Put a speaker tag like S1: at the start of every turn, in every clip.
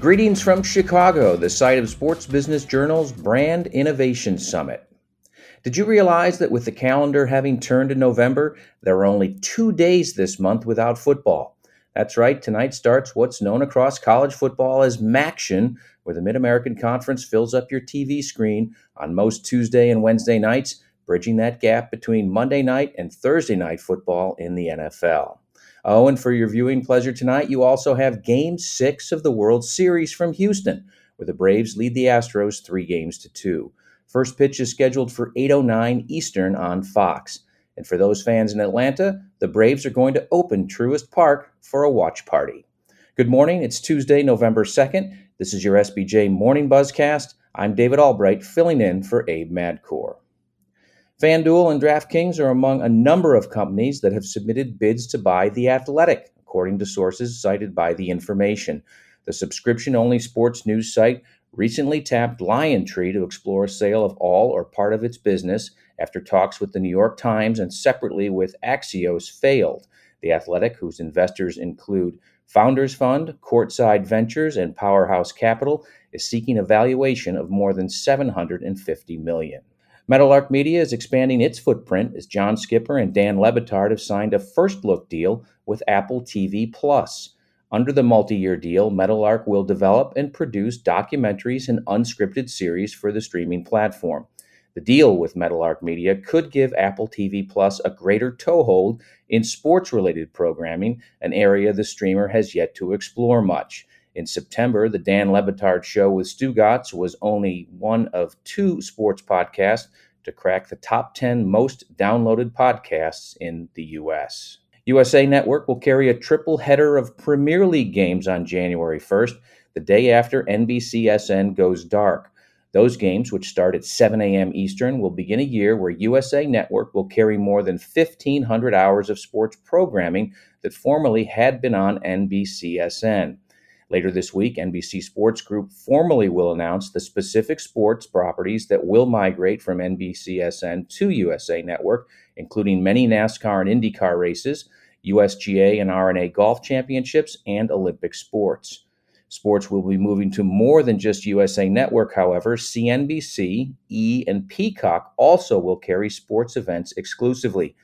S1: Greetings from Chicago, the site of Sports Business Journal's Brand Innovation Summit. Did you realize that with the calendar having turned to November, there are only two days this month without football? That's right, tonight starts what's known across college football as MACtion, where the Mid American Conference fills up your TV screen on most Tuesday and Wednesday nights, bridging that gap between Monday night and Thursday night football in the NFL. Oh, and for your viewing pleasure tonight, you also have Game 6 of the World Series from Houston, where the Braves lead the Astros three games to two. First pitch is scheduled for 8.09 Eastern on Fox. And for those fans in Atlanta, the Braves are going to open Truist Park for a watch party. Good morning. It's Tuesday, November 2nd. This is your SBJ Morning Buzzcast. I'm David Albright, filling in for Abe Madkour. FanDuel and DraftKings are among a number of companies that have submitted bids to buy The Athletic, according to sources cited by The Information. The subscription only sports news site recently tapped LionTree to explore a sale of all or part of its business after talks with the New York Times and separately with Axios failed. The Athletic, whose investors include Founders Fund, Courtside Ventures, and Powerhouse Capital, is seeking a valuation of more than 750 million. Meadowlark Media is expanding its footprint as John Skipper and Dan Le Batard have signed a first look deal with Apple TV Plus. Under the multi year deal, Meadowlark will develop and produce documentaries and unscripted series for the streaming platform. The deal with Meadowlark Media could give Apple TV Plus a greater toehold in sports related programming, an area the streamer has yet to explore much. In September, the Dan Le Batard show with Stu Stugotz was only one of two sports podcasts to crack the top 10 most downloaded podcasts in the U.S. USA Network will carry a triple header of Premier League games on January 1st, the day after NBCSN goes dark. Those games, which start at 7 a.m. Eastern, will begin a year where USA Network will carry more than 1,500 hours of sports programming that formerly had been on NBCSN. Later this week, NBC Sports Group formally will announce the specific sports properties that will migrate from NBCSN to USA Network, including many NASCAR and IndyCar races, USGA and R&A golf championships, and Olympic sports. Sports will be moving to more than just USA Network, however. CNBC, E, and Peacock also will carry sports events exclusively.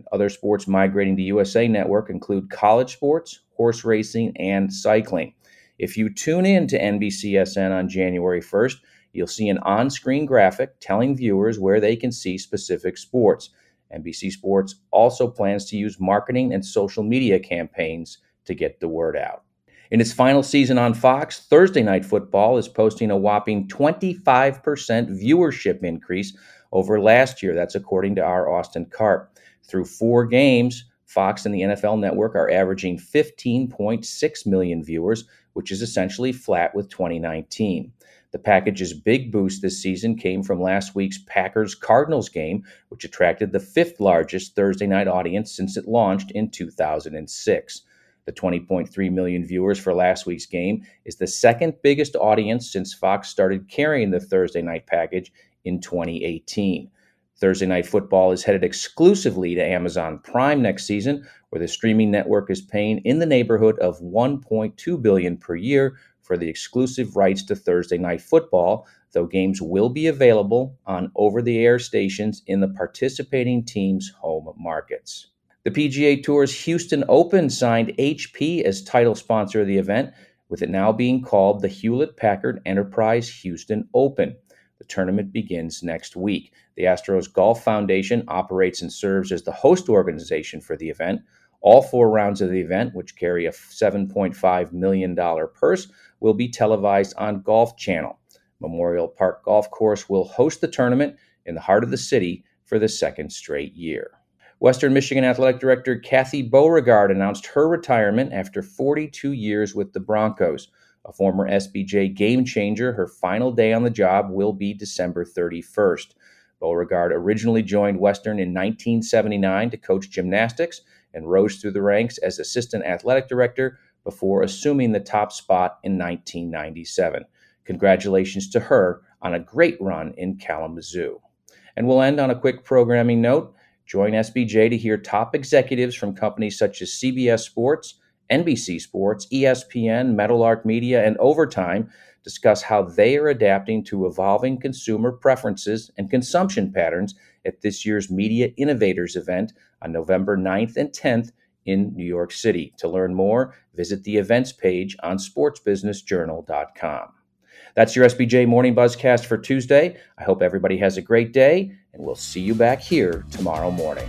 S1: And other sports migrating to USA Network include college sports, horse racing, and cycling. If you tune in to NBCSN on January 1st, you'll see an on screen graphic telling viewers where they can see specific sports. NBC Sports also plans to use marketing and social media campaigns to get the word out. In its final season on Fox, Thursday Night Football is posting a whopping 25% viewership increase over last year. That's according to our Austin Karp. Through four games, Fox and the NFL Network are averaging 15.6 million viewers, which is essentially flat with 2019. The package's big boost this season came from last week's Packers Cardinals game, which attracted the fifth largest Thursday night audience since it launched in 2006. The 20.3 million viewers for last week's game is the second biggest audience since Fox started carrying the Thursday night package in 2018. Thursday Night Football is headed exclusively to Amazon Prime next season, where the streaming network is paying in the neighborhood of 1.2 billion per year for the exclusive rights to Thursday Night Football, though games will be available on over-the-air stations in the participating teams' home markets. The PGA Tour's Houston Open signed HP as title sponsor of the event, with it now being called the Hewlett Packard Enterprise Houston Open. The tournament begins next week. The Astros Golf Foundation operates and serves as the host organization for the event. All four rounds of the event, which carry a $7.5 million purse, will be televised on Golf Channel. Memorial Park Golf Course will host the tournament in the heart of the city for the second straight year. Western Michigan Athletic Director Kathy Beauregard announced her retirement after 42 years with the Broncos. A former SBJ game changer, her final day on the job will be December 31st. Beauregard originally joined Western in 1979 to coach gymnastics and rose through the ranks as assistant athletic director before assuming the top spot in 1997. Congratulations to her on a great run in Kalamazoo. And we'll end on a quick programming note. Join SBJ to hear top executives from companies such as CBS Sports, NBC Sports, ESPN, Meadowlark Media, and Overtime discuss how they are adapting to evolving consumer preferences and consumption patterns at this year's Media Innovators event on November 9th and 10th in New York City. To learn more, visit the events page on sportsbusinessjournal.com. That's your SBJ Morning Buzzcast for Tuesday. I hope everybody has a great day, and we'll see you back here tomorrow morning.